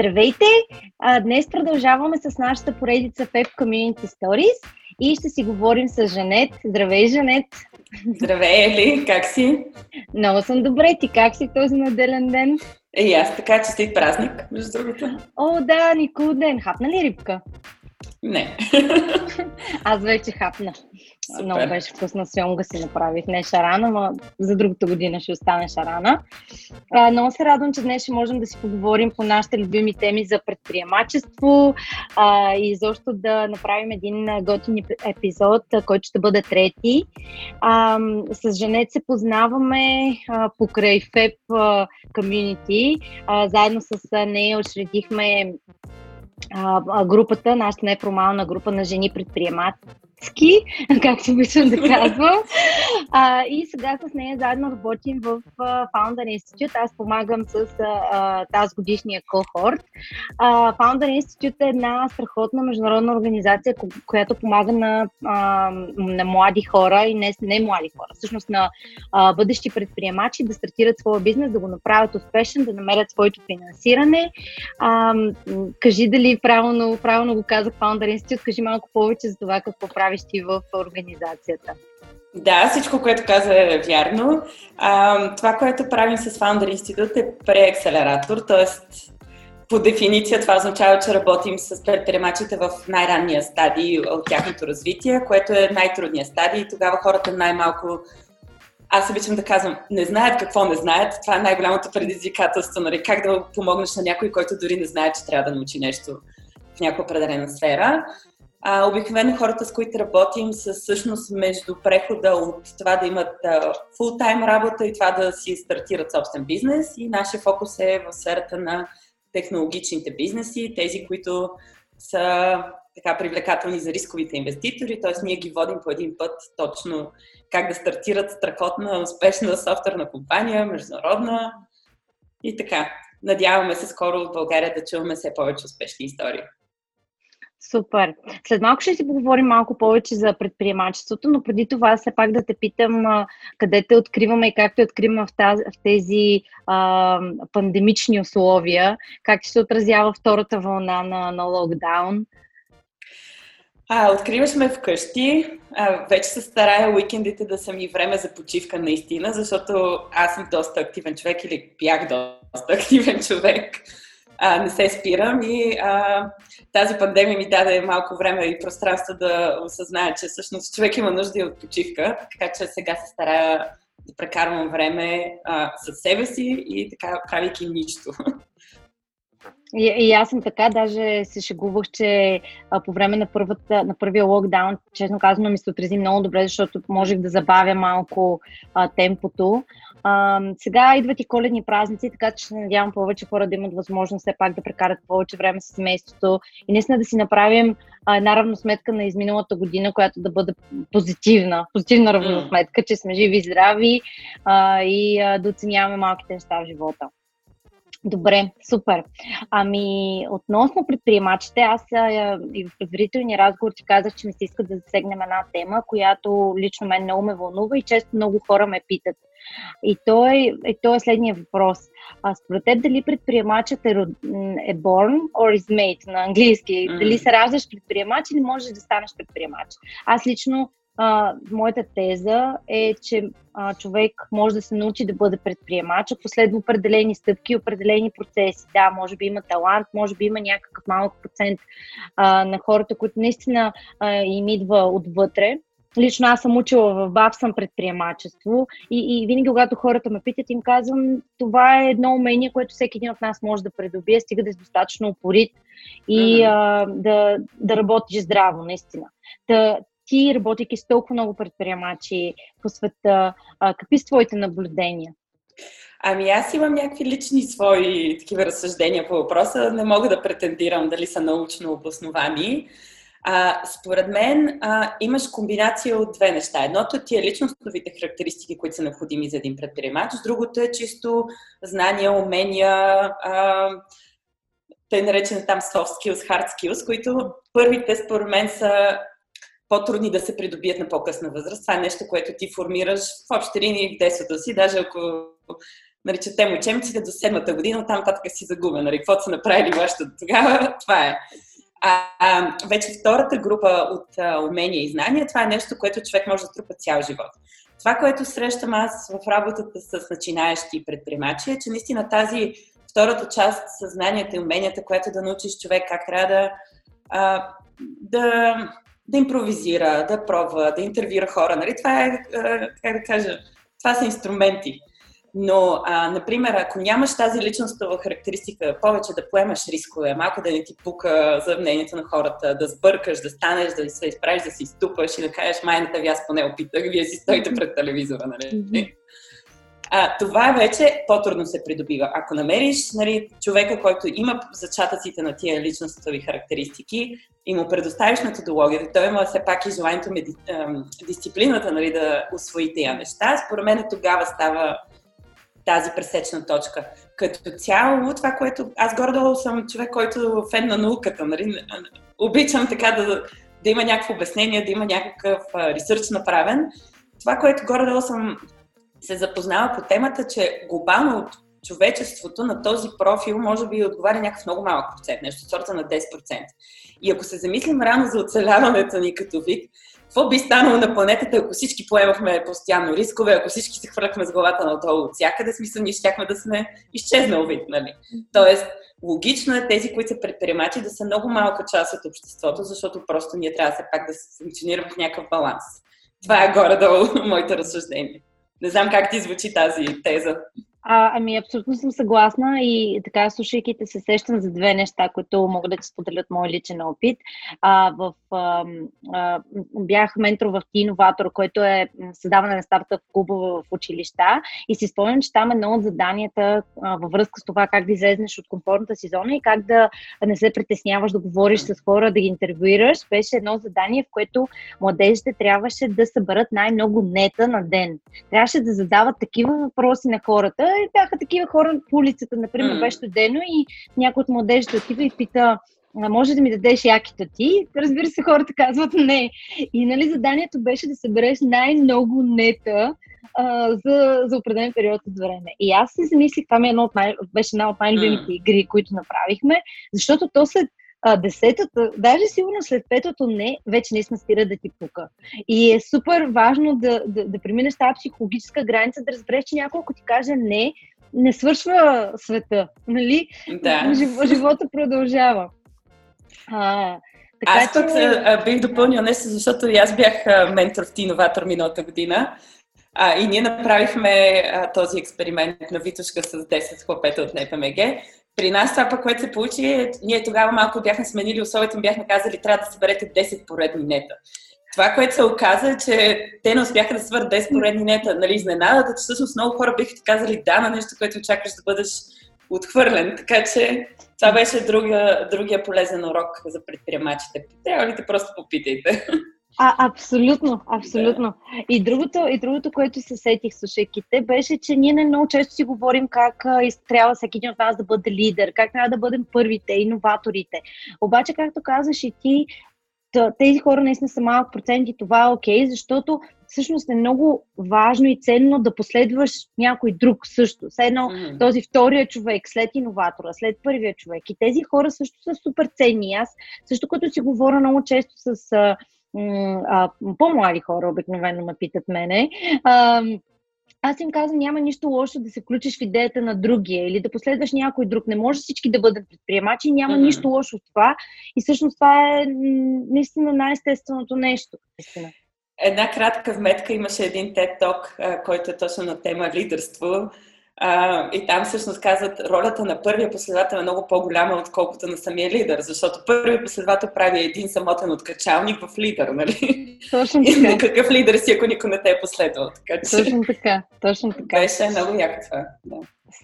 Здравейте! Днес продължаваме с нашата поредица Fab Community Stories и ще си говорим с Жанет. Здравей, Жанет! Здравей, Ели! Как си? Много съм добре. Ти как си този неделен ден? И аз така, че си празник, между другото. О, да, никой ден. Хапна ли рибка? Не. Аз вече хапна. Супер. Много беше вкусна сьомга си направих. Не шарана, но за другата година ще остане шарана. А, много се радвам, че днес ще можем да си поговорим по нашите любими теми за предприемачество а, и изобщо да направим един готин епизод, който ще бъде трети. А, с Женет се познаваме а, покрай FEP Community. А, заедно с нея учредихме а, групата, нашата неформална група на жени предприемачи, ски, както обичам да казвам. А, и сега с нея заедно работим в Founder Institute. Аз помагам с uh, тази годишния кохорт. Uh, Founder Institute е една страхотна международна организация, която помага на, uh, на млади хора и не, не млади хора, всъщност на uh, бъдещи предприемачи да стартират своя бизнес, да го направят успешен, да намерят своето финансиране. Uh, кажи дали правилно, правилно го казах Founder Institute, кажи малко повече за това какво прави правиш ти в организацията. Да, всичко, което каза е вярно. А, това, което правим с Founder Institute е преакселератор, т.е. по дефиниция това означава, че работим с предприемачите в най-ранния стадий от тяхното развитие, което е най-трудният стадий. Тогава хората най-малко аз обичам да казвам, не знаят какво не знаят. Това е най-голямото предизвикателство, нали? как да помогнеш на някой, който дори не знае, че трябва да научи нещо в някаква определена сфера. А, обикновено хората, с които работим, са всъщност между прехода от това да имат фултайм работа и това да си стартират собствен бизнес. И нашия фокус е в сферата на технологичните бизнеси, тези, които са така привлекателни за рисковите инвеститори, т.е. ние ги водим по един път точно как да стартират страхотна, успешна софтуерна компания, международна и така. Надяваме се скоро в България да чуваме все повече успешни истории. Супер. След малко ще си поговорим малко повече за предприемачеството, но преди това все пак да те питам къде те откриваме и как те откриваме в, тази, в тези а, пандемични условия, как ще се отразява втората вълна на, на локдаун. А, откриваш вкъщи. А, вече се старая уикендите да са ми време за почивка наистина, защото аз съм доста активен човек или бях доста активен човек а, не се спирам и а, тази пандемия ми даде малко време и пространство да осъзная, че всъщност човек има нужда и от почивка, така че сега се старая да прекарвам време а, със себе си и така правейки нищо. И, и аз съм така, даже се шегувах, че а, по време на, първата, на първия локдаун, честно казано, ми се отрази много добре, защото можех да забавя малко а, темпото. А, сега идват и коледни празници, така че се надявам повече хора да имат възможност все пак да прекарат повече време с семейството и наистина да си направим а, една равносметка на изминалата година, която да бъде позитивна, позитивна равносметка, че сме живи и здрави а, и а, да оценяваме малките неща в живота. Добре, супер. Ами, относно предприемачите, аз а, и в предварителния разговор ти казах, че ми се иска да засегнем една тема, която лично мен много ме вълнува и често много хора ме питат. И то е, и то е следния въпрос. А според теб дали предприемачът е, е born or is made на английски? Mm-hmm. Дали се раждаш предприемач или можеш да станеш предприемач? Аз лично а, моята теза е, че а, човек може да се научи да бъде предприемач, ако следва определени стъпки, определени процеси. Да, може би има талант, може би има някакъв малък процент а, на хората, които наистина а, им идва отвътре. Лично аз съм учила в БАБ, съм предприемачество и, и винаги, когато хората ме питат, им казвам, това е едно умение, което всеки един от нас може да придобие, стига да е достатъчно упорит и mm-hmm. а, да, да работиш здраво, наистина. Та, ти, работейки с толкова много предприемачи по света, а, какви са твоите наблюдения? Ами аз имам някакви лични свои такива разсъждения по въпроса. Не мога да претендирам дали са научно обосновани. А, според мен а, имаш комбинация от две неща. Едното ти е личностовите характеристики, които са необходими за един предприемач. Другото е чисто знания, умения, а, тъй наречени там soft skills, hard skills, които първите според мен са по-трудни да се придобият на по-късна възраст. Това е нещо, което ти формираш в общи линии в детството си, даже ако нали, четем учебниците до седмата година, там нататък си загубя, нали, каквото са направили вашето тогава, това е. А, а вече втората група от а, умения и знания, това е нещо, което човек може да трупа цял живот. Това, което срещам аз в работата с начинаещи предприемачи, е, че наистина тази втората част съзнанието и уменията, което да научиш човек как трябва да, а, да, да импровизира, да пробва, да интервюира хора. Нали? Това е, как да кажа, това са инструменти. Но, а, например, ако нямаш тази личностова характеристика, повече да поемаш рискове, малко да не ти пука за мнението на хората, да сбъркаш, да станеш, да се изправиш, да си изтупаш и да кажеш, майната ви аз поне опитах, вие си стоите пред телевизора, нали? А, това вече по-трудно се придобива. Ако намериш нали, човека, който има зачатъците на тия личностови характеристики и му предоставиш методологията, той има все пак и желанието, меди... дисциплината нали, да усвои тия неща, според мен тогава става тази пресечна точка. Като цяло, това, което аз гордо съм човек, който е фен на науката, нали? обичам така да, да има някакво обяснение, да има някакъв ресърч направен. Това, което горе съм се запознава по темата, че глобално от човечеството на този профил може би отговаря някакъв много малък процент, нещо сорта на 10%. И ако се замислим рано за оцеляването ни като вид, какво би станало на планетата, ако всички поемахме постоянно рискове, ако всички се хвърляхме с главата надолу от всякъде, смисъл ние щяхме да сме изчезнал вид, нали? Тоест, логично е тези, които са предприемачи, да са много малка част от обществото, защото просто ние трябва все пак да функционираме в някакъв баланс. Това е горе-долу моето разсъждение. Не знам как ти звучи тази теза. А, ами, абсолютно съм съгласна и така, слушайки те, се сещам за две неща, които могат да ти споделят мой личен опит. А, в, а, а, бях ментор в Ти Инноватор, който е създаване на стартъп клубове в училища и си спомням, че там едно от заданията а, във връзка с това как да излезнеш от комфортната си зона и как да не се притесняваш да говориш с хора, да ги интервюираш, беше едно задание, в което младежите трябваше да съберат най-много нета на ден. Трябваше да задават такива въпроси на хората, и бяха такива хора по улицата, например, mm. беше студено и някой от младежите отива и пита, може да ми дадеш якито ти? Разбира се, хората казват не. И нали, заданието беше да събереш най-много нета а, за, за определен период от време. И аз си замислих, това е едно от най- беше една от най-любимите игри, които направихме, защото то след а, десетата, даже сигурно след петото не, вече не сме спира да ти пука. И е супер важно да, да, да преминеш тази психологическа граница, да разбереш, че някой, ако ти каже не, не свършва света, нали? Да. Жив, живота продължава. А, така, аз пък че... бих допълнил нещо, защото и аз бях ментор в Тиноватор миналата година. А, и ние направихме а, този експеримент на Витушка с 10 хлопета от НПМГ. При нас това пък, което се получи, е, ние тогава малко бяхме сменили условията бяхме казали, трябва да съберете 10 поредни нета. Това, което се оказа, е, че те не успяха да свърт 10 поредни нета. Нали, изненадата, че всъщност много хора биха ти казали да на нещо, което очакваш да бъдеш отхвърлен. Така че това беше другия, другия полезен урок за предприемачите. Трябва ли те просто попитайте? А, абсолютно, абсолютно. Да. И, другото, и другото, което се сетих слушайки те, беше, че ние не много често си говорим как а, трябва всеки един от нас да бъде лидер, как трябва да бъдем първите, иноваторите. Обаче, както казваш и ти, тези хора наистина са малък процент и това е окей, okay, защото всъщност е много важно и ценно да последваш някой друг също. Все едно mm-hmm. този втория човек, след иноватора, след първия човек. И тези хора също са супер ценни. Аз също като си говоря много често с а, по-млади хора, обикновено ме питат мене, а, аз им казвам, няма нищо лошо да се включиш в идеята на другия или да последваш някой друг. Не може всички да бъдат предприемачи, няма mm-hmm. нищо лошо в това. И всъщност това е наистина най-естественото нещо. Наистина. Една кратка вметка имаше един TED Talk, който е точно на тема лидерство. А, и там всъщност казват, ролята на първия последовател е много по-голяма, отколкото на самия лидер, защото първият последовател прави един самотен откачалник в лидер, нали? Точно така. И какъв лидер си, ако никой не те е последвал. Така, че... Точно така, точно така. Беше много яко това. Да.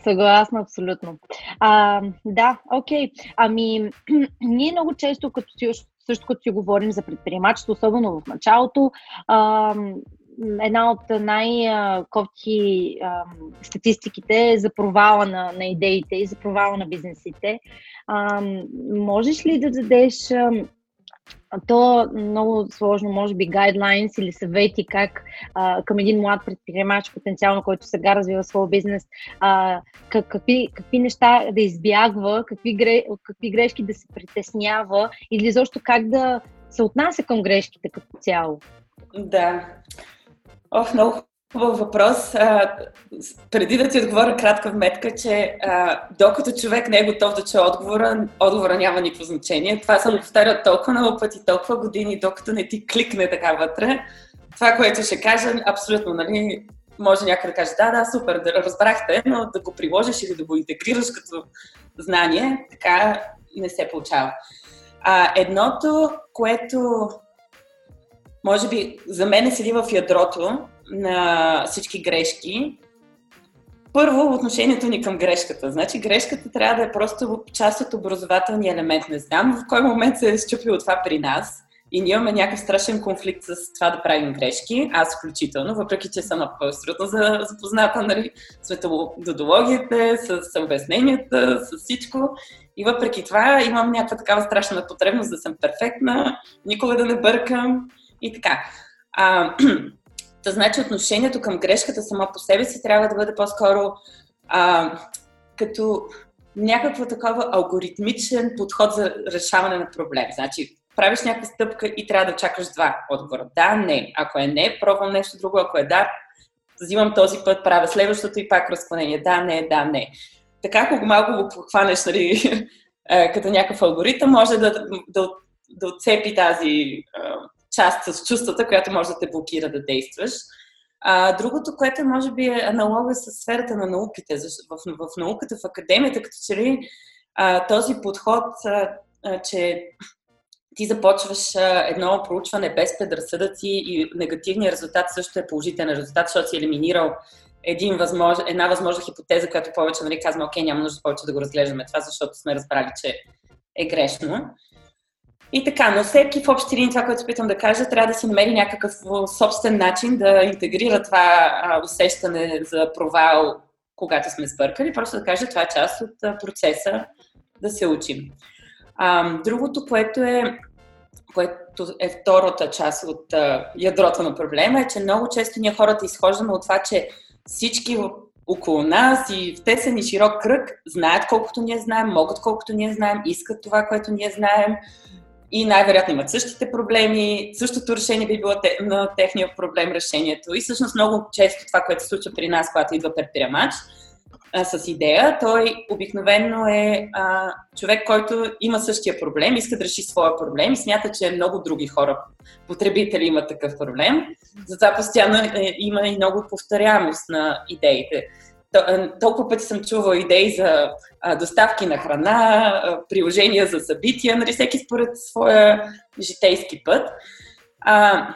Съгласна, абсолютно. А, да, окей. Ами, ние много често, като си, също като си говорим за предприемачество, особено в началото, а, една от най-кофти статистиките е за провала на, на идеите и за провала на бизнесите. А, можеш ли да дадеш то много сложно, може би, гайдлайнс или съвети как а, към един млад предприемач, потенциално, който сега развива своя бизнес, а, как, какви, какви неща да избягва, какви, гре, какви грешки да се притеснява или защо как да се отнася към грешките като цяло. Да. Ох, много Хубав въпрос. А, преди да ти отговоря кратка вметка, че а, докато човек не е готов да чуе отговора, отговора няма никакво значение. Това съм повтарял толкова много пъти, толкова години, докато не ти кликне така вътре. Това, което ще кажа, абсолютно, нали, може някой да каже, да, да, супер, да разбрахте, но да го приложиш или да го интегрираш като знание, така не се получава. А, едното, което може би за мен седи в ядрото, на всички грешки. Първо, отношението ни към грешката. Значи, грешката трябва да е просто част от образователния елемент. Не знам в кой момент се е счупило това при нас. И ние имаме някакъв страшен конфликт с това да правим грешки, аз включително, въпреки че съм абсолютно запозната нали, с методологията, с обясненията, с всичко. И въпреки това имам някаква такава страшна потребност да съм перфектна, никога да не бъркам и така. А, Та значи отношението към грешката сама по себе си трябва да бъде по-скоро а, като някаква такова алгоритмичен подход за решаване на проблем. Значи, правиш някаква стъпка и трябва да чакаш два отговора. Да, не. Ако е не, пробвам нещо друго. Ако е да, взимам този път, правя следващото и пак разклонение. Да, не, да, не. Така, ако малко го похванеш нали, като някакъв алгоритъм, може да, да, да отцепи тази част с чувствата, която може да те блокира да действаш. А, другото, което може би е аналога с сферата на науките. В, в, науката, в академията, като че ли а, този подход, а, а, че ти започваш а, едно проучване без предразсъдъци и негативният резултат също е положителен резултат, защото си елиминирал един възмож... една възможна хипотеза, която повече нали, казваме, окей, няма нужда повече да го разглеждаме това, защото сме разбрали, че е грешно. И така, но всеки в общи линии това, което опитвам да кажа, трябва да си намери някакъв собствен начин да интегрира това усещане за провал, когато сме сбъркали, просто да каже, това е част от процеса да се учим. Другото, което е, което е втората част от а, ядрото на проблема, е, че много често ние хората изхождаме от това, че всички около нас и в тесен и широк кръг знаят колкото ние знаем, могат колкото ние знаем, искат това, което ние знаем и най-вероятно имат същите проблеми, същото решение би било на техния проблем решението. И всъщност много често това, което се случва при нас, когато идва предприемач а, с идея, той обикновено е а, човек, който има същия проблем, иска да реши своя проблем и смята, че много други хора, потребители имат такъв проблем. Затова постоянно е, има и много повторяемост на идеите толкова пъти съм чувала идеи за доставки на храна, приложения за събития, нали, всеки според своя житейски път. А,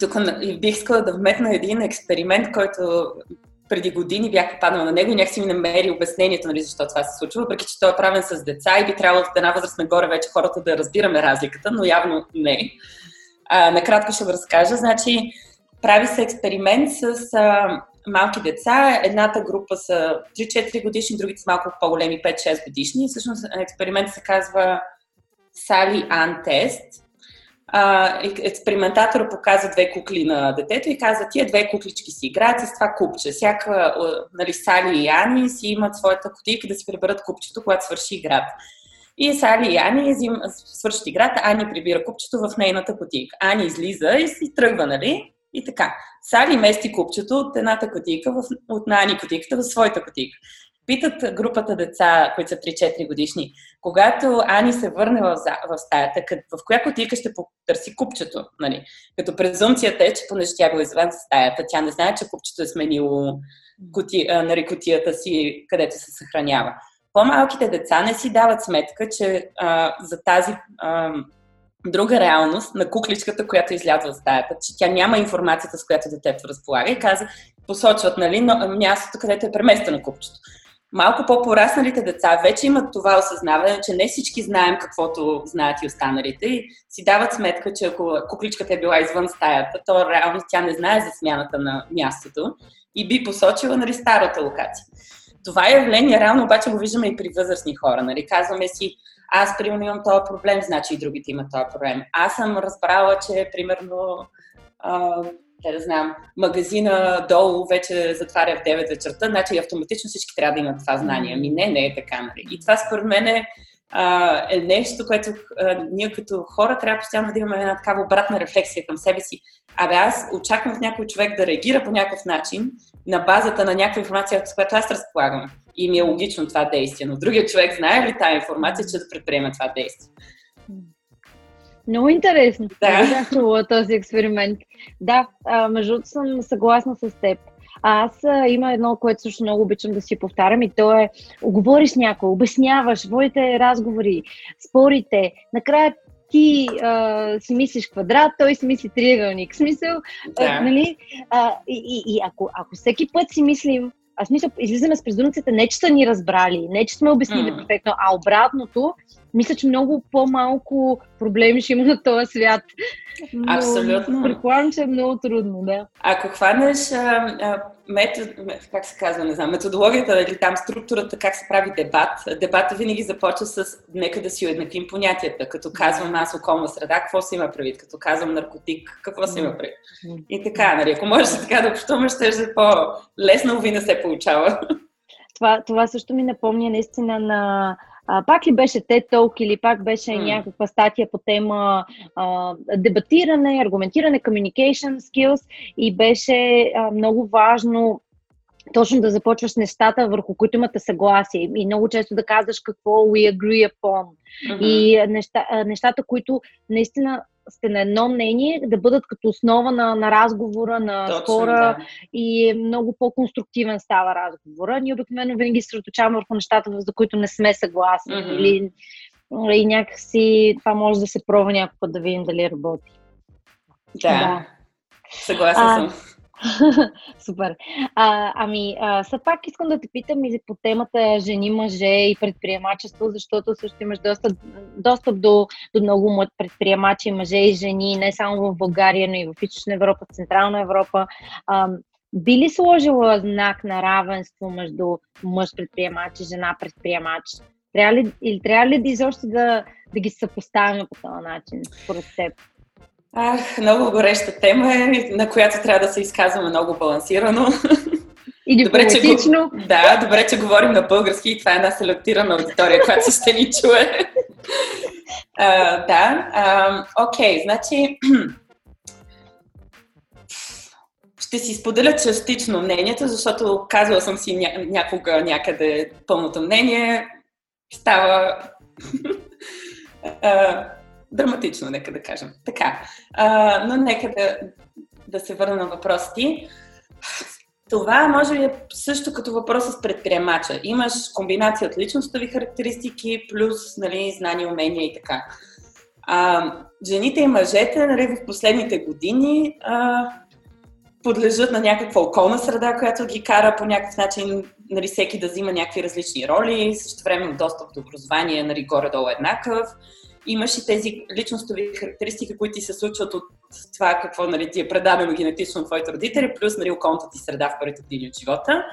тук бих искала да вметна един експеримент, който преди години бях попаднала на него и някакси ми намери обяснението, нали, защо това се случва, въпреки че той е правен с деца и би трябвало от една възраст нагоре вече хората да разбираме разликата, но явно не. А, накратко ще го разкажа. Значи, прави се експеримент с а, малки деца. Едната група са 3-4 годишни, другите са малко по-големи, 5-6 годишни. Всъщност експериментът се казва Сали Ан тест. експериментатора показва две кукли на детето и казва, тия две куклички си играят с това купче. Всяка, нали, Сали и Ани си имат своята кутийка да си приберат купчето, когато свърши играта. И Сали и Ани свършат играта, Ани прибира купчето в нейната кутийка. Ани излиза и си тръгва, нали? И така. Сали мести купчето от едната котика, в, от Нани котиката в своята котика. Питат групата деца, които са 3-4 годишни, когато Ани се върне в, в стаята, в коя котика ще потърси купчето? Нали? Като презумцията е, че понеже тя била извън стаята, тя не знае, че купчето е сменило коти, нали, котията си, където се съхранява. По-малките деца не си дават сметка, че а, за тази друга реалност на кукличката, която излязва от стаята, че тя няма информацията, с която детето разполага и каза, посочват нали, мястото, където е преместено купчето. Малко по-порасналите деца вече имат това осъзнаване, че не всички знаем каквото знаят и останалите и си дават сметка, че ако кукличката е била извън стаята, то реално тя не знае за смяната на мястото и би посочила нали, старата локация. Това явление реално обаче го виждаме и при възрастни хора. Нали? Казваме си, аз, примерно, имам този проблем, значи и другите имат този проблем. Аз съм разбрала, че, примерно, те да знам, магазина долу вече затваря в 9 вечерта, значи автоматично всички трябва да имат това знание. Ами не, не е така. Нали? И това според мен е, е нещо, което а, ние като хора трябва постоянно да имаме една такава обратна рефлексия към себе си. Абе, аз очаквам някой човек да реагира по някакъв начин на базата на някаква информация, с която аз разполагам. И ми е логично това действие. Но другия човек знае ли тази информация, че да предприема това действие? Много интересно. Да. Да, този експеримент. Да, между другото съм съгласна с теб. Аз а, има едно, което също много обичам да си повтарям и то е оговориш някой, обясняваш, водите разговори, спорите, накрая ти а, си мислиш квадрат, той си мисли триъгълник. Смисъл, да. а, нали? А, и, и, и ако, ако всеки път си мислим, аз мисля, излизаме с презумцията не, че са ни разбрали, не, че сме обяснили mm. перфектно, а обратното, мисля, че много по-малко проблеми ще има на този свят. Но, Абсолютно. Предполагам, че е много трудно, да. Ако хванеш а, а, метод, как се казва, не знам, методологията или нали, там структурата, как се прави дебат, дебата винаги започва с нека да си уеднаквим понятията. Като казвам аз околна среда, какво се има предвид? Като казвам наркотик, какво се има предвид? И така, нали, ако можеш така да общуваме, ще е по-лесна, не се получава. Това, това също ми напомня наистина на а, пак ли беше те толк или пак беше mm. някаква статия по тема а, дебатиране, аргументиране, communication skills и беше а, много важно точно да започваш нещата, върху които имате съгласие и много често да казваш какво we agree upon. Mm-hmm. И неща, нещата, които наистина сте на едно мнение, да бъдат като основа на, на разговора, на Точно, спора да. и е много по-конструктивен става разговора. Ние обикновено винаги се съсредоточаваме върху нещата, за които не сме съгласни mm-hmm. или и някакси това може да се пробва някакъв да видим дали работи. Да, да. съгласна съм. Супер. А, ами, а, все пак искам да те питам и по темата жени, мъже и предприемачество, защото също имаш доста, достъп до, до много предприемачи, мъже и жени, не само в България, но и в Източна Европа, Централна Европа. А, би ли сложила знак на равенство между мъж предприемач и жена предприемач? Трябва ли, или трябва ли изобщо да, да ги съпоставяме по този начин, според теб? Ах, много гореща тема е, на която трябва да се изказваме много балансирано. И добре, че го... Да, добре, че говорим на български и това е една селектирана аудитория, която ще ни чуе. uh, да, uh, окей, значи ще си споделя частично мнението, защото казвала съм си ня- някога някъде пълното мнение, става драматично, нека да кажем. Така, а, но нека да, да се върна на въпроса ти. Това може би е също като въпроса с предприемача. Имаш комбинация от личностови характеристики плюс нали, знания, умения и така. А, жените и мъжете нали, в последните години а, подлежат на някаква околна среда, която ги кара по някакъв начин нали, всеки да взима някакви различни роли, също време достъп до образование нали, горе-долу еднакъв имаш и тези личностови характеристики, които ти се случват от това какво нали, ти е предадено генетично от твоите родители, плюс нали, околната ти среда в първите дни от живота.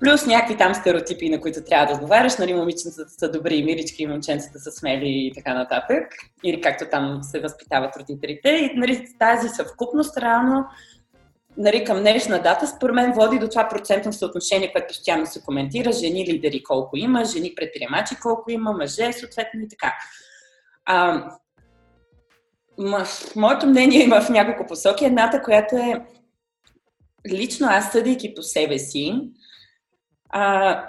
Плюс някакви там стереотипи, на които трябва да отговаряш, нали, момиченцата са добри, мирички, момченцата са смели и така нататък. Или както там се възпитават родителите. И нали, тази съвкупност реално нали, към днешна дата, според мен води до това процентно съотношение, което постоянно се коментира. Жени лидери колко има, жени предприемачи колко има, мъже съответно и така. А, моето мнение има в няколко посоки. Едната, която е лично аз, съдейки по себе си, а,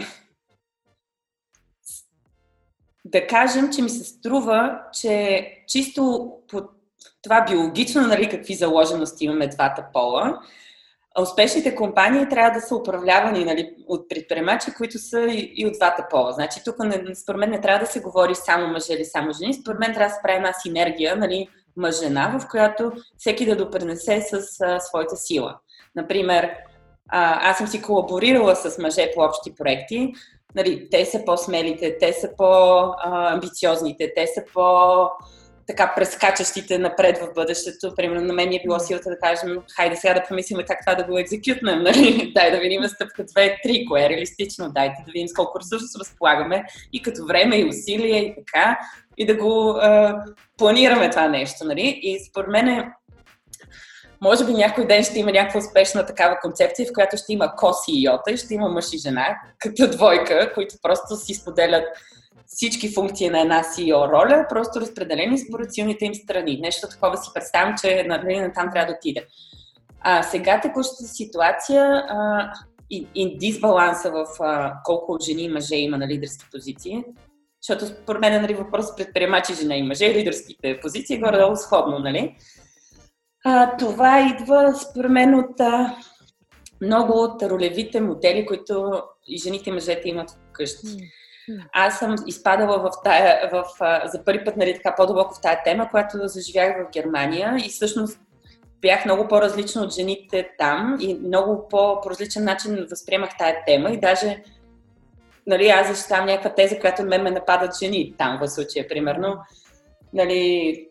да кажем, че ми се струва, че чисто по това биологично, нали, какви заложености имаме двата пола, успешните компании трябва да са управлявани нали, от предприемачи, които са и, и от двата пола. Значи тук не, според мен не трябва да се говори само мъже или само жени, според мен трябва да се прави една синергия, нали, мъж-жена, в която всеки да допринесе с а, своята сила. Например, а, аз съм си колаборирала с мъже по общи проекти, нали, те са по-смелите, те са по-амбициозните, те са по- така прескачащите напред в бъдещето. Примерно на мен е било силата да кажем, хайде сега да помислим как това да го екзекютнем, нали? Дай да видим стъпка 2-3, кое е реалистично, дайте да видим с колко ресурси разполагаме и като време и усилия и така, и да го а, планираме това нещо, нали? И според мен е може би някой ден ще има някаква успешна такава концепция, в която ще има коси и йота и ще има мъж и жена, като двойка, които просто си споделят всички функции на една CEO роля, просто разпределени според силните им страни. Нещо такова си представям, че нали, на там трябва да отиде. А сега текущата ситуация а, и, и дисбаланса в а, колко жени и мъже има на лидерски позиции, защото според мен нали, въпрос предприемачи жена и мъже, лидерските позиции горе-долу сходно, нали? А, това идва според мен от а, много от ролевите модели, които и жените и мъжете имат вкъщи. Аз съм изпадала в тая, в, за първи път нали, така по-дълбоко в тая тема, която заживях в Германия. И всъщност бях много по-различна от жените там и много по-различен начин възприемах тая тема. И даже нали, аз защитавам някаква теза, която мен ме нападат жени там в случая, примерно. Нали,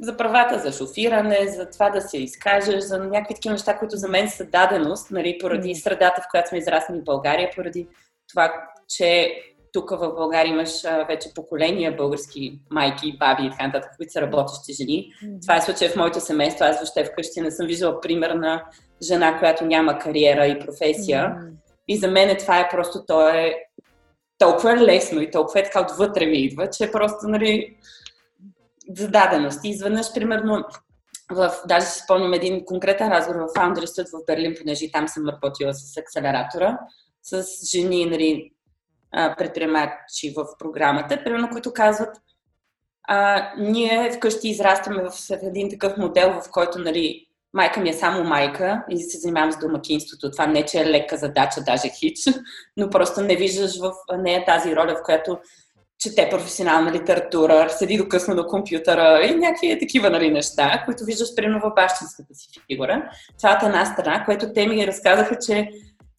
за правата, за шофиране, за това да се изкажеш, за някакви такива неща, които за мен са даденост, нали, поради средата, в която сме израснали в България, поради това, че тук в България имаш а, вече поколения български майки, баби и така нататък, които са работещи жени. Mm-hmm. Това е случай в моето семейство. Аз въобще вкъщи не съм виждала пример на жена, която няма кариера и професия. Mm-hmm. И за мен това е просто, то е толкова лесно и толкова е така отвътре ми идва, че е просто, нали, зададеност. И изведнъж, примерно, в, даже си спомням един конкретен разговор в Studio в Берлин, понеже там съм работила с акселератора, с жени, нали, предприемачи в програмата, примерно, които казват, а, ние вкъщи израстваме в един такъв модел, в който нали, майка ми е само майка и се занимавам с домакинството. Това не, че е лека задача, даже хич, но просто не виждаш в нея тази роля, в която чете професионална литература, седи до късно до компютъра и някакви такива нали, неща, които виждаш примерно в бащинската си фигура. Това е една страна, което те ми разказаха, че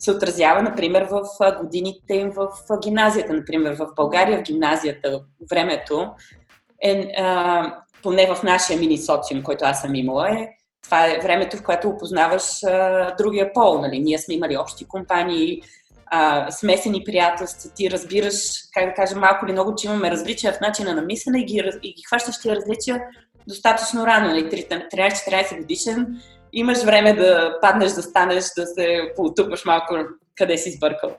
се отразява, например, в годините им в гимназията. Например, в България, в гимназията, времето, е, а, поне в нашия мини социум, който аз съм имала, е, това е времето, в което опознаваш а, другия пол. Нали? Ние сме имали общи компании, а, смесени приятелства, ти разбираш, как да кажа, малко или много, че имаме различия в начина на мислене и ги, и ги хващаш тия различия достатъчно рано, нали? 13-14 годишен, имаш време да паднеш, да станеш, да се поутупаш малко къде си сбъркал.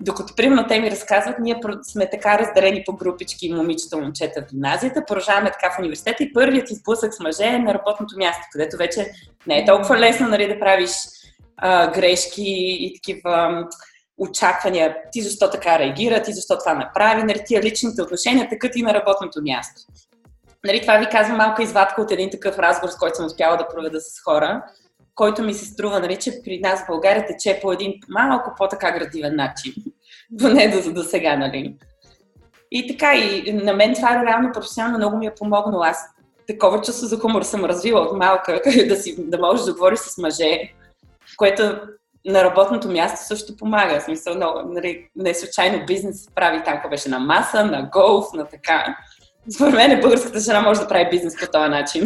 Докато, примерно, те ми разказват, ние сме така разделени по групички момичета, момчета в гимназията, продължаваме така в университета и първият изблъсък с мъже е на работното място, където вече не е толкова лесно нали, да правиш а, грешки и такива очаквания. Ти защо така реагира, ти защо това направи, нали, тия личните отношения тъкат и на работното място. Нали, това ви казвам малка извадка от един такъв разговор, с който съм успяла да проведа с хора, който ми се струва, нали, че при нас в България тече по един малко по-така градивен начин. Поне до, до сега, нали. И така, и на мен това реално професионално много ми е помогнало. Аз такова чувство за хумор съм развила от малка, да, си, да можеш да говориш с мъже, което на работното място също помага. В смисъл, но, нали, не случайно бизнес прави там, беше на маса, на голф, на така. Според мен българската жена може да прави бизнес по този начин.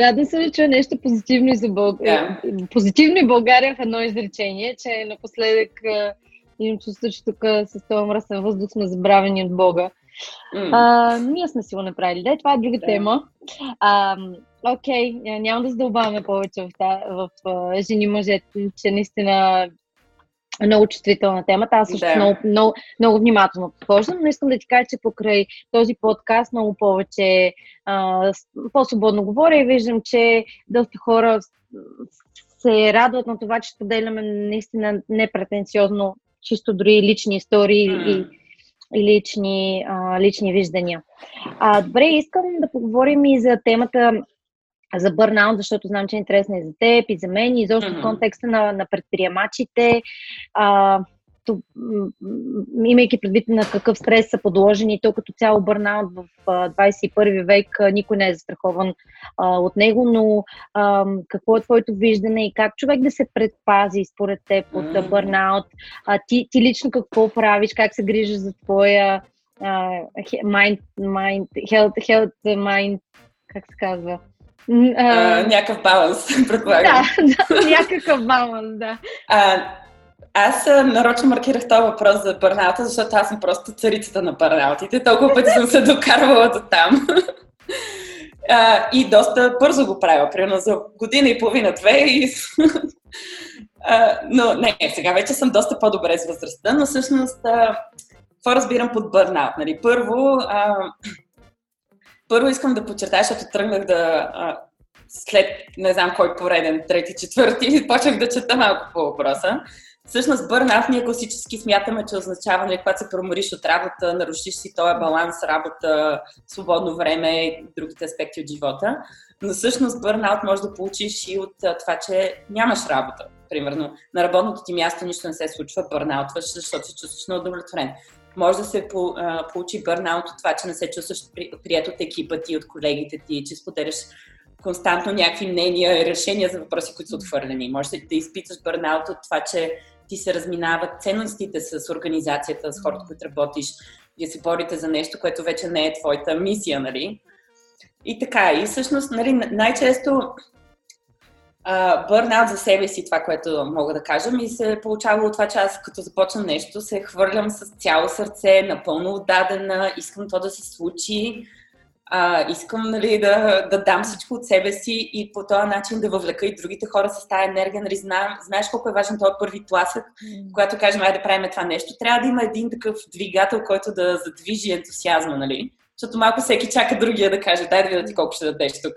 Радвам се да чуя нещо позитивно и за България. Yeah. Позитивно и България в едно изречение, че напоследък имам чувство, че тук с този мръсен въздух сме забравени от Бога. Mm. А, ние сме си го направили. Да, това е друга yeah. тема. А, окей, няма да задълбаваме повече в, та, в в жени мъжете, че наистина много чувствителна темата. Аз също да. много, много, много внимателно подхождам, но искам да ти кажа, че покрай този подкаст много повече а, по-свободно говоря и виждам, че доста хора се радват на това, че споделяме наистина непретенциозно, чисто дори лични истории mm. и, и лични, а, лични виждания. А, добре, искам да поговорим и за темата за бърнаут, защото знам, че е интересна и за теб, и за мен, и изобщо mm-hmm. в контекста на, на предприемачите. А, то, имайки предвид на какъв стрес са подложени, то като цяло бърнаут в 21 век никой не е застрахован а, от него, но а, какво е твоето виждане и как човек да се предпази според теб от mm-hmm. бърнаут? А, ти, ти лично какво правиш, как се грижиш за твоя mind, mind, health, health, mind, как се казва? Uh, някакъв баланс, предполагам. Да, да, някакъв баланс, да. А, аз нарочно маркирах този въпрос за бърнаута, защото аз съм просто царицата на бърнаутите. Толкова пъти съм се докарвала до там. А, и доста бързо го правя, примерно за година и половина-две. И... а, но не, сега вече съм доста по-добре с възрастта, но всъщност а, какво разбирам под бърнаут? Нали? Първо, а, първо искам да подчертая, защото тръгнах да а, след не знам кой пореден, трети, четвърти, почнах да чета малко по въпроса. Всъщност бърнаут ние класически смятаме, че означава, нали, когато се промориш от работа, нарушиш си този баланс, работа, свободно време и другите аспекти от живота. Но всъщност бърнаут може да получиш и от това, че нямаш работа. Примерно на работното ти място нищо не се случва, бърнаутваш, защото се чувстваш неудовлетворен. Може да се получи бърнаут от това, че не се чувстваш при, прият от екипа ти, от колегите ти, че споделяш константно някакви мнения и решения за въпроси, които са отхвърлени. Може да изпиташ бърнаут от това, че ти се разминават ценностите с организацията, с хората, които работиш, вие се борите за нещо, което вече не е твоята мисия, нали? И така, и всъщност, нали, най-често бърнаут за себе си, това, което мога да кажа, ми се е получавало от това, че аз като започна нещо, се хвърлям с цяло сърце, напълно отдадена, искам то да се случи, а, искам нали, да, да дам всичко от себе си и по този начин да въвлека и другите хора с тази енергия. Нали, знаем, знаеш колко е важен този първи тласък, когато кажем, айде да правим това нещо. Трябва да има един такъв двигател, който да задвижи ентусиазма, нали? Защото малко всеки чака другия да каже, дай да видя ти колко ще дадеш тук.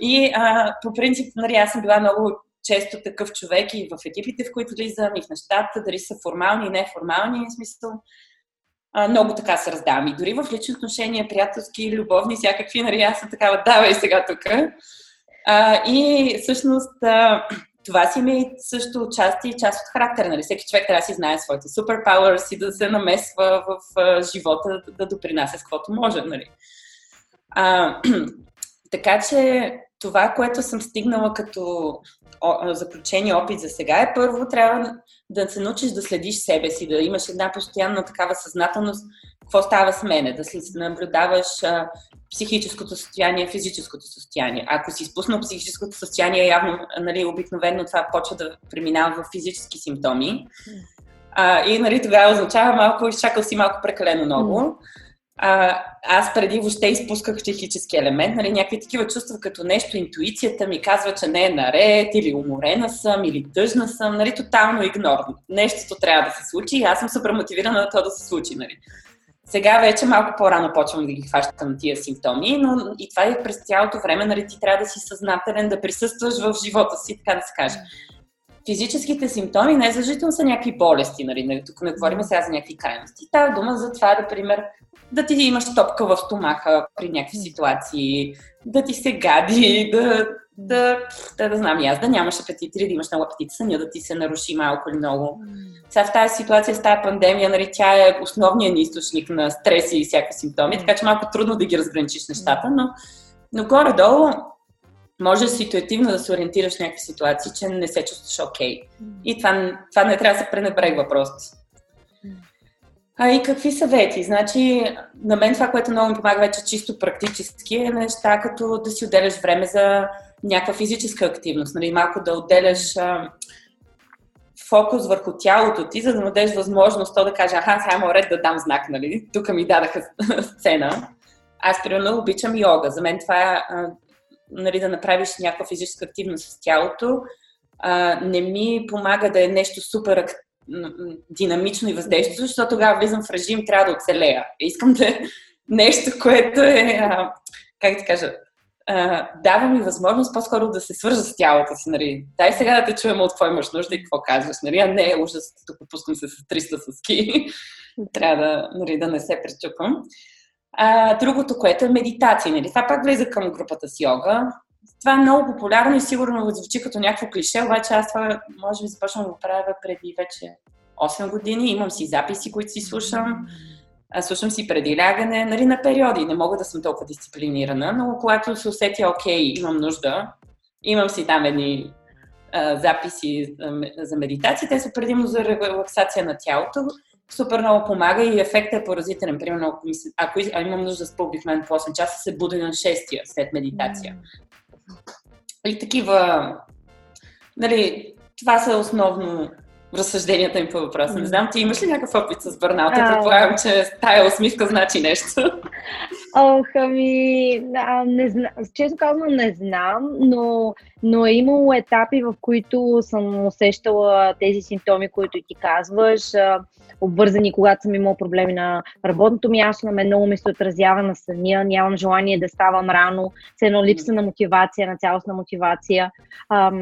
И а, по принцип, нали, аз съм била много често такъв човек и в екипите, в които влизам, и в нещата, дали са формални и неформални, в смисъл а, много така се раздавам. И дори в лични отношения, приятелски, любовни, всякакви, нали, аз съм такава, давай сега тук. и всъщност а, това си ми също част и част от характера. Нали? Всеки човек трябва да си знае своите суперпауърс и да се намесва в а, живота, да допринася с каквото може. Нали? А, така че това, което съм стигнала като заключение, опит за сега е първо трябва да се научиш да следиш себе си, да имаш една постоянна такава съзнателност, какво става с мене, да си наблюдаваш а, психическото състояние, физическото състояние. Ако си изпуснал психическото състояние, явно, нали, обикновено това почва да преминава в физически симптоми. А, и нали, тогава означава малко, изчакал си малко прекалено много а, аз преди въобще изпусках психически елемент, нали, някакви такива чувства, като нещо, интуицията ми казва, че не е наред, или уморена съм, или тъжна съм, нали, тотално игнорно. Нещото трябва да се случи и аз съм супер мотивирана да то да се случи. Нали. Сега вече малко по-рано почвам да ги хващам на тия симптоми, но и това е през цялото време, нали, ти трябва да си съзнателен, да присъстваш в живота си, така да се каже физическите симптоми не задължително са някакви болести, нали? тук не говорим сега за някакви крайности. Става дума за това, да, пример, да ти имаш топка в стомаха при някакви ситуации, да ти се гади, да, да, да, да знам и аз, да нямаш апетит или да имаш много апетит, съня да ти се наруши малко или много. Сега в тази ситуация, с тази пандемия, нали, тя е основният ни източник на стреси и всякакви симптоми, така че малко трудно да ги разграничиш нещата, но, но горе-долу можеш ситуативно да се ориентираш в някакви ситуации, че не се чувстваш окей. Okay. И това, това не трябва да се пренебрегва просто. А и какви съвети? Значи, на мен това, което много ми помага вече чисто практически е неща, като да си отделяш време за някаква физическа активност, нали? малко да отделяш а, фокус върху тялото ти, за да му дадеш възможност то да каже, аха, сега има ред да дам знак, нали? Тук ми дадаха сцена. Аз, примерно, обичам йога. За мен това е нали, да направиш някаква физическа активност с тялото. А, не ми помага да е нещо супер динамично и въздействащо, защото тогава влизам в режим, трябва да оцелея. Искам да нещо, което е, а, как да кажа, а, дава ми възможност по-скоро да се свържа с тялото си. Нали. Дай сега да те чуем от какво имаш нужда и какво казваш. Нали. А не е ужас, тук пускам се с 300 съски. трябва да, нали, да не се пречупвам. А, другото, което е медитация. Нали. Това пак влиза към групата с йога. Това е много популярно и сигурно звучи като някакво клише, обаче аз това може би започвам да го правя преди вече 8 години. Имам си записи, които си слушам. Слушам си преди лягане, нали, на периоди. Не мога да съм толкова дисциплинирана, но когато се усетя, окей, имам нужда, имам си там едни а, записи за медитация. Те са предимно за релаксация на тялото супер много помага и ефектът е поразителен. Примерно, ако, ако имам нужда да спа обикновено по 8 часа, се буди на 6 след медитация. И такива, нали, това са основно разсъжденията им по въпроса. Не знам, ти имаш ли някакъв опит с бърната? Предполагам, че тая усмивка значи нещо. Ох, ами, а, не знам, честно казвам не знам, но, но е имало етапи, в които съм усещала тези симптоми, които ти казваш, а, обвързани, когато съм имала проблеми на работното място, на мен много ми се отразява на съня, нямам желание да ставам рано, с едно липса на мотивация, на цялостна мотивация. А,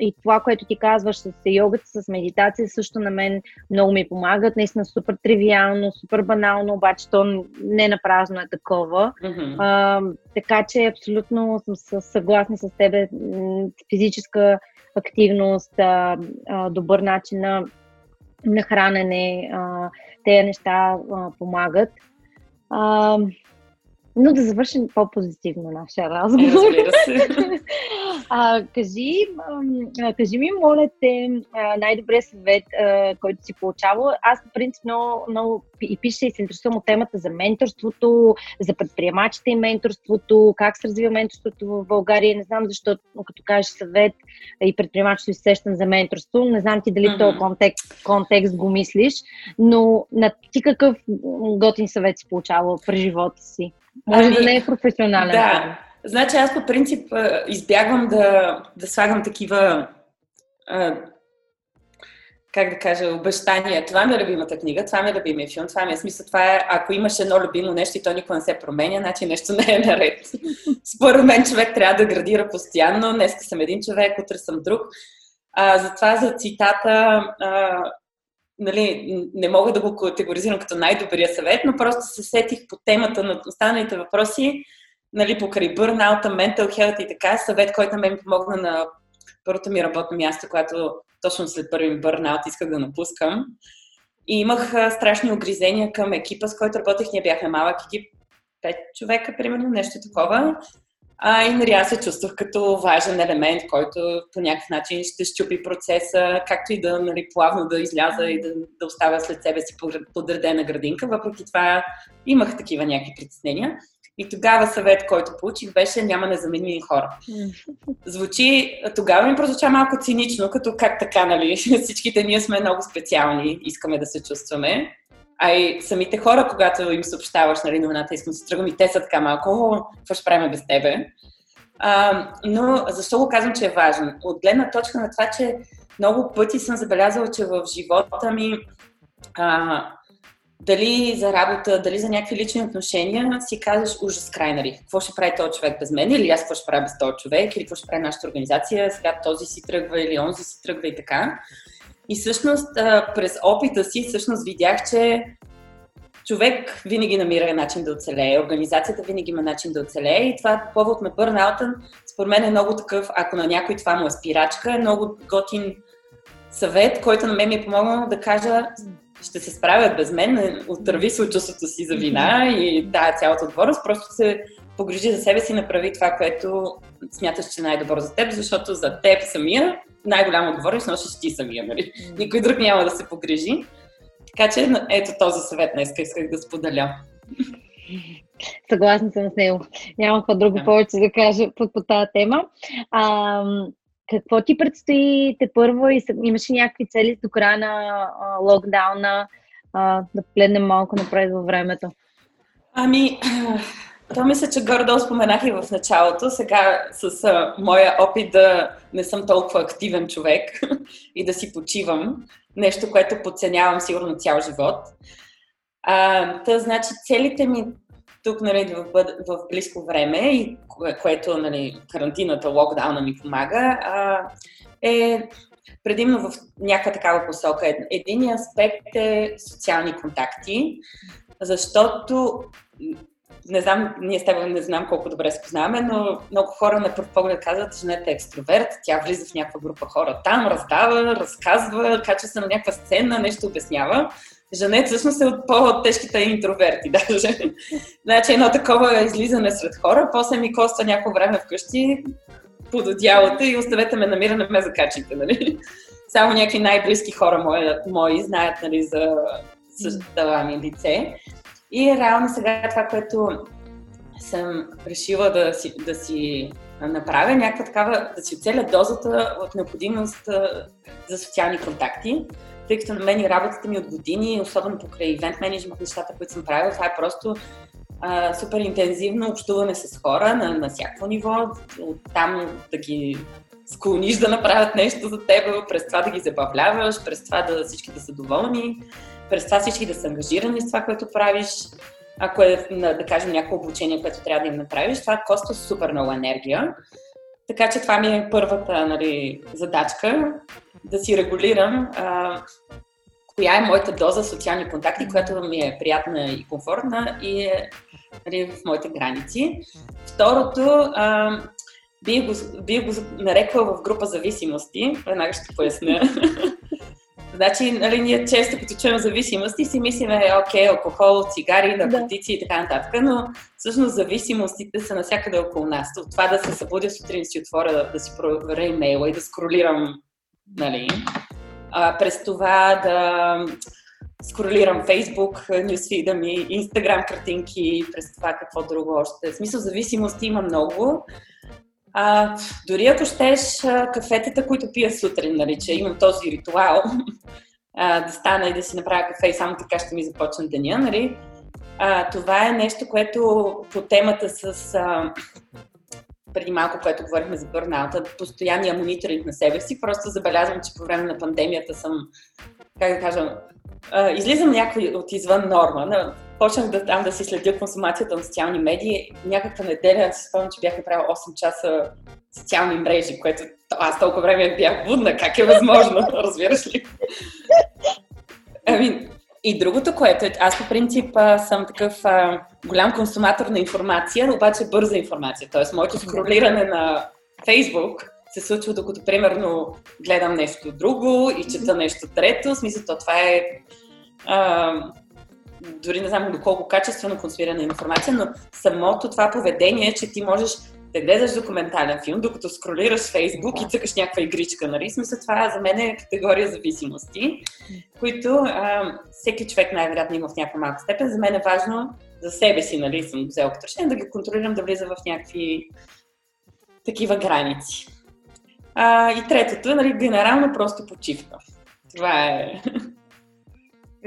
и това, което ти казваш с йогата, с медитация, също на мен много ми помагат. Наистина супер тривиално, супер банално, обаче то не на празно е такова. Mm-hmm. А, така че абсолютно съм съгласна с тебе. Физическа активност, а, а, добър начин на, на хранене, а, тези неща а, помагат. А, но да завършим по-позитивно нашия разговор. а, кажи, а, кажи ми, моля те, най-добрият съвет, а, който си получавал. Аз, по принцип, много, много и пиша и се интересувам от темата за менторството, за предприемачите и менторството, как се развива менторството в България. Не знам защо, като кажеш съвет и предприемачето, сещам за менторство. Не знам ти дали mm-hmm. този контекст, контекст го мислиш, но на ти какъв готин съвет си получавал през живота си? Може ами, да не е професионален. Да. Значи аз по принцип избягвам да, да слагам такива как да кажа, обещания. Това ми е любимата книга, това ми е любимия филм, това ми е смисъл. Това е, ако имаш едно любимо нещо и то никога не се променя, значи нещо не е наред. Според мен човек трябва да градира постоянно. Днеска съм един човек, утре съм друг. А, затова за цитата а, нали, не мога да го категоризирам като най-добрия съвет, но просто се сетих по темата на останалите въпроси, нали, покрай бърнаута, mental health и така, съвет, който ми помогна на първото ми работно място, когато точно след първи бърнаут исках да напускам. И имах страшни огризения към екипа, с който работех. Ние бяхме малък екип, пет човека, примерно, нещо такова. А, и нали, аз се чувствах като важен елемент, който по някакъв начин ще щупи процеса, както и да нали, плавно да изляза и да, да оставя след себе си подредена градинка. Въпреки това имах такива някакви притеснения. И тогава съвет, който получих, беше няма незаменими хора. Звучи, тогава ми прозвуча малко цинично, като как така, нали? Всичките ние сме много специални, искаме да се чувстваме. А и самите хора, когато им съобщаваш нали, новината, искам да се тръгвам и те са така малко, какво ще правим без тебе? А, но защо го казвам, че е важен? От гледна точка на това, че много пъти съм забелязала, че в живота ми а, дали за работа, дали за някакви лични отношения, си казваш ужас край, нали? Какво ще прави този човек без мен, или аз какво ще правя без този човек, или какво ще прави нашата организация, сега този си тръгва или онзи си тръгва и така. И всъщност през опита си всъщност видях, че човек винаги намира начин да оцелее, организацията винаги има начин да оцелее и това повод на бърнаутън. Според мен е много такъв, ако на някой това му е спирачка, е много готин съвет, който на мен ми е помогнал да кажа ще се справят без мен, отърви се от чувството си за вина и да, цялата отговорност, просто се погрижи за себе си и направи това, което смяташ, че е най-добро за теб, защото за теб самия най-голяма отговорност носиш ти самия, нали? Никой друг няма да се погрижи. Така че ето този съвет днес исках да споделя. Съгласна съм с него. Няма какво друго да. повече да кажа по, по тази тема. А, какво ти предстои те първо и имаш ли някакви цели до края на а, локдауна а, да пледнем малко напред във времето? Ами, то мисля, че горе споменах и в началото. Сега с а, моя опит да не съм толкова активен човек и да си почивам. Нещо, което подценявам сигурно цял живот. А, та, значи, целите ми тук нали, в, в близко време, и кое, което нали, карантината, локдауна ми помага, а, е предимно в някаква такава посока. Единият аспект е социални контакти, защото не знам, ние с теб не знам колко добре се познаваме, но много хора на пръв поглед казват, че жената е екстроверт, тя влиза в някаква група хора там, раздава, разказва, качва се на някаква сцена, нещо обяснява. Жанет всъщност е от по-тежките интроверти даже. значи едно такова излизане сред хора, после ми коства някакво време вкъщи под одялото и оставете ме намира, не ме закачите, нали? Само някакви най-близки хора мои, мои знаят нали, за същата ми лице. И реално сега това, което съм решила да си, да си направя, някаква такава, да си оцеля дозата от необходимост за социални контакти, тъй като на мен и работата ми от години, особено покрай ивент менеджмент, нещата, които съм правила, това е просто а, супер интензивно общуване с хора на, на всяко ниво, от там да ги склониш да направят нещо за теб, през това да ги забавляваш, през това да всички да са доволни, през това всички да са ангажирани с това, което правиш. Ако е, да кажем, някакво обучение, което трябва да им направиш, това коства супер много енергия. Така че това ми е първата нали, задачка да си регулирам а, коя е моята доза социални контакти, която ми е приятна и комфортна и е нали, в моите граници. Второто, а, бих го, бих го нарекла в група зависимости. Веднага ще поясня. значи, нали, ние често като чуем зависимости си мислиме, окей, алкохол, цигари, наркотици да. и така нататък, но всъщност зависимостите са навсякъде около нас. От това да се събудя сутрин, си отворя, да, да си проверя имейла и да скролирам, нали, а, през това да скролирам Facebook, нюсфида ми, Instagram картинки, през това какво друго още. В смисъл зависимости има много. А, дори ако щеш кафетата, които пия сутрин, нали, че имам този ритуал, а, да стана и да си направя кафе и само така ще ми започне деня, нали, а, това е нещо, което по темата с а, преди малко, което говорихме за бърнаута, постоянния мониторинг на себе си, просто забелязвам, че по време на пандемията съм, как да кажа, излизам някакви от извън норма. Почнах да, там да си следя консумацията на социални медии. Някаква неделя си спомням, че бях направила 8 часа социални мрежи, което аз толкова време бях будна. Как е възможно? Разбираш ли? Ами, и другото, което е, аз по принцип съм такъв а, голям консуматор на информация, обаче бърза информация. Тоест, моето скролиране на Фейсбук се случва докато, примерно, гледам нещо друго и чета нещо трето. В смисъл, то това е а, дори не знам доколко качествено консумирана информация, но самото това поведение, че ти можеш да гледаш документален филм, докато скролираш Фейсбук и цъкаш някаква игричка, нали? Смисъл, това за мен е категория зависимости, които а, всеки човек най-вероятно има в някаква малка степен. За мен е важно за себе си, нали, съм взел като решение, да ги контролирам да влиза в някакви такива граници. А, и третото, нали, генерално просто почивка. Това е.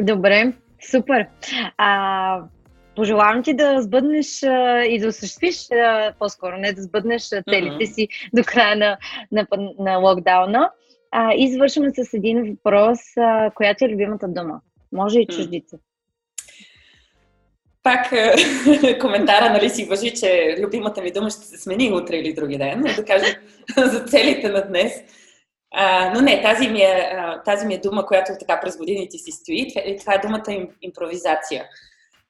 Добре, супер. А, пожелавам ти да сбъднеш а, и да осъществиш, а, по-скоро не да сбъднеш целите си до края на, на, на локдауна. А, и завършваме с един въпрос. А, коя ти е любимата дума? Може и чуждица. Пак коментара, нали си въжи, че любимата ми дума ще се смени утре или други ден, да кажа за целите на днес. Но не, тази ми, е, тази ми е дума, която така през годините си стои. Това е думата импровизация.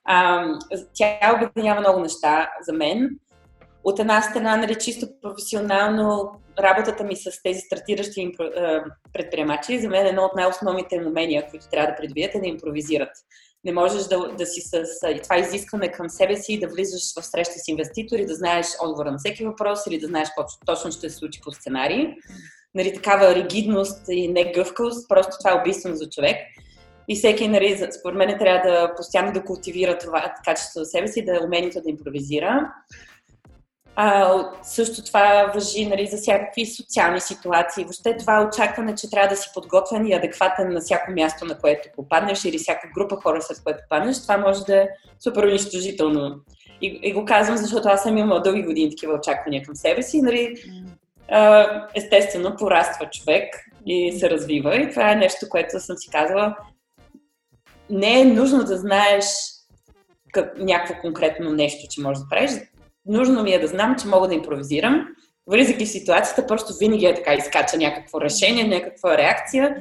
А, тя обединява много неща за мен. От една страна, нали, чисто професионално, работата ми с тези стартиращи предприемачи, за мен е едно от най-основните умения, които трябва да придобият е да импровизират. Не можеш да, да си с това изискване към себе си, да влизаш в среща с инвеститори, да знаеш отговора на всеки въпрос или да знаеш какво точно ще се случи по сценарий. Нали, такава ригидност и негъвкавост, просто това е убийствено за човек. И всеки, нали, според мен, трябва да постоянно да култивира това качество за себе си, да е умението да импровизира. А, също това въжи нали, за всякакви социални ситуации. Въобще това очакване, че трябва да си подготвен и адекватен на всяко място, на което попаднеш или всяка група хора, след което попаднеш, това може да е супер унищожително. И, и го казвам, защото аз съм имала дълги години такива очаквания към себе си. Нали, естествено, пораства човек и се развива. И това е нещо, което съм си казала, не е нужно да знаеш как, някакво конкретно нещо, че можеш да правиш. Нужно ми е да знам, че мога да импровизирам. Влизайки в ситуацията, просто винаги е така, изкача някакво решение, някаква реакция.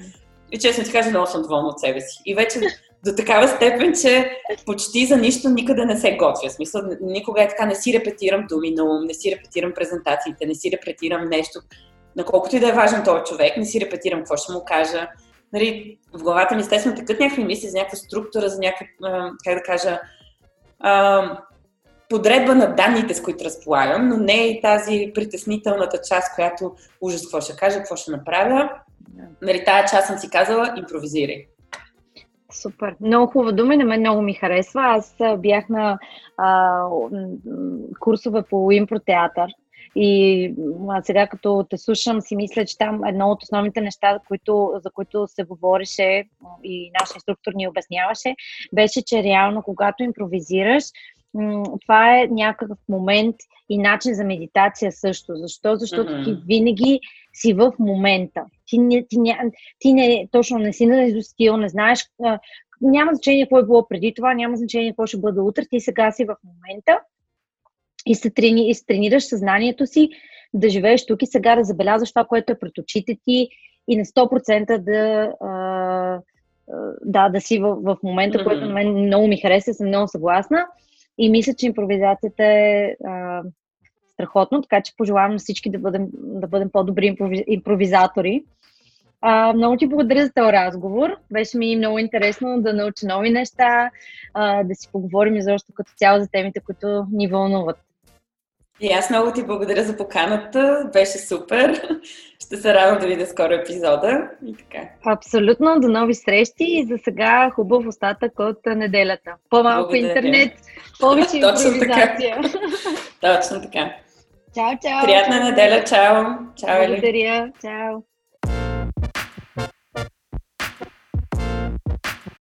И честно ти кажа, много съм доволна от себе си. И вече до такава степен, че почти за нищо никъде не се готвя. В смисъл, никога е така, не си репетирам думи, но не си репетирам презентациите, не си репетирам нещо. Наколкото и да е важен този човек, не си репетирам какво ще му кажа, нали, в главата ми естествено такът някакви мисли за някаква структура, за някаква, как да кажа, подредба на данните, с които разполагам, но не и тази притеснителната част, която ужас какво ще кажа, какво ще направя. Нали, тая част съм си казала, импровизирай. Супер. Много хубава дума и на мен много ми харесва. Аз бях на а, курсове по импротеатър и а сега като те слушам си мисля, че там едно от основните неща, които, за които се говореше и нашия инструктор ни обясняваше, беше, че реално когато импровизираш, това е някакъв момент и начин за медитация също. Защо? Защото mm-hmm. ти винаги си в момента. Ти не, ти, не, ти не точно не си на стил, не знаеш. Няма значение какво е било преди това, няма значение какво ще бъде утре. Ти сега си в момента и се, трени, и се тренираш съзнанието си да живееш тук и сега, да забелязваш това, което е пред очите ти и на 100% да, а, да, да си в, в момента, mm-hmm. което на мен много ми хареса, съм много съгласна. И мисля, че импровизацията е а, страхотно, така че пожелавам на всички да бъдем, да бъдем по-добри импровизатори. А, много ти благодаря за този разговор. Беше ми много интересно да науча нови неща, а, да си поговорим изобщо като цяло за темите, които ни вълнуват. И аз много ти благодаря за поканата. Беше супер. Ще се радвам да видя скоро епизода. И така. Абсолютно. До нови срещи и за сега хубав остатък от неделята. По-малко благодаря. интернет, повече импровизация. Точно така. Чао, чао. Приятна неделя. Чао. Чао, Благодаря. Чао.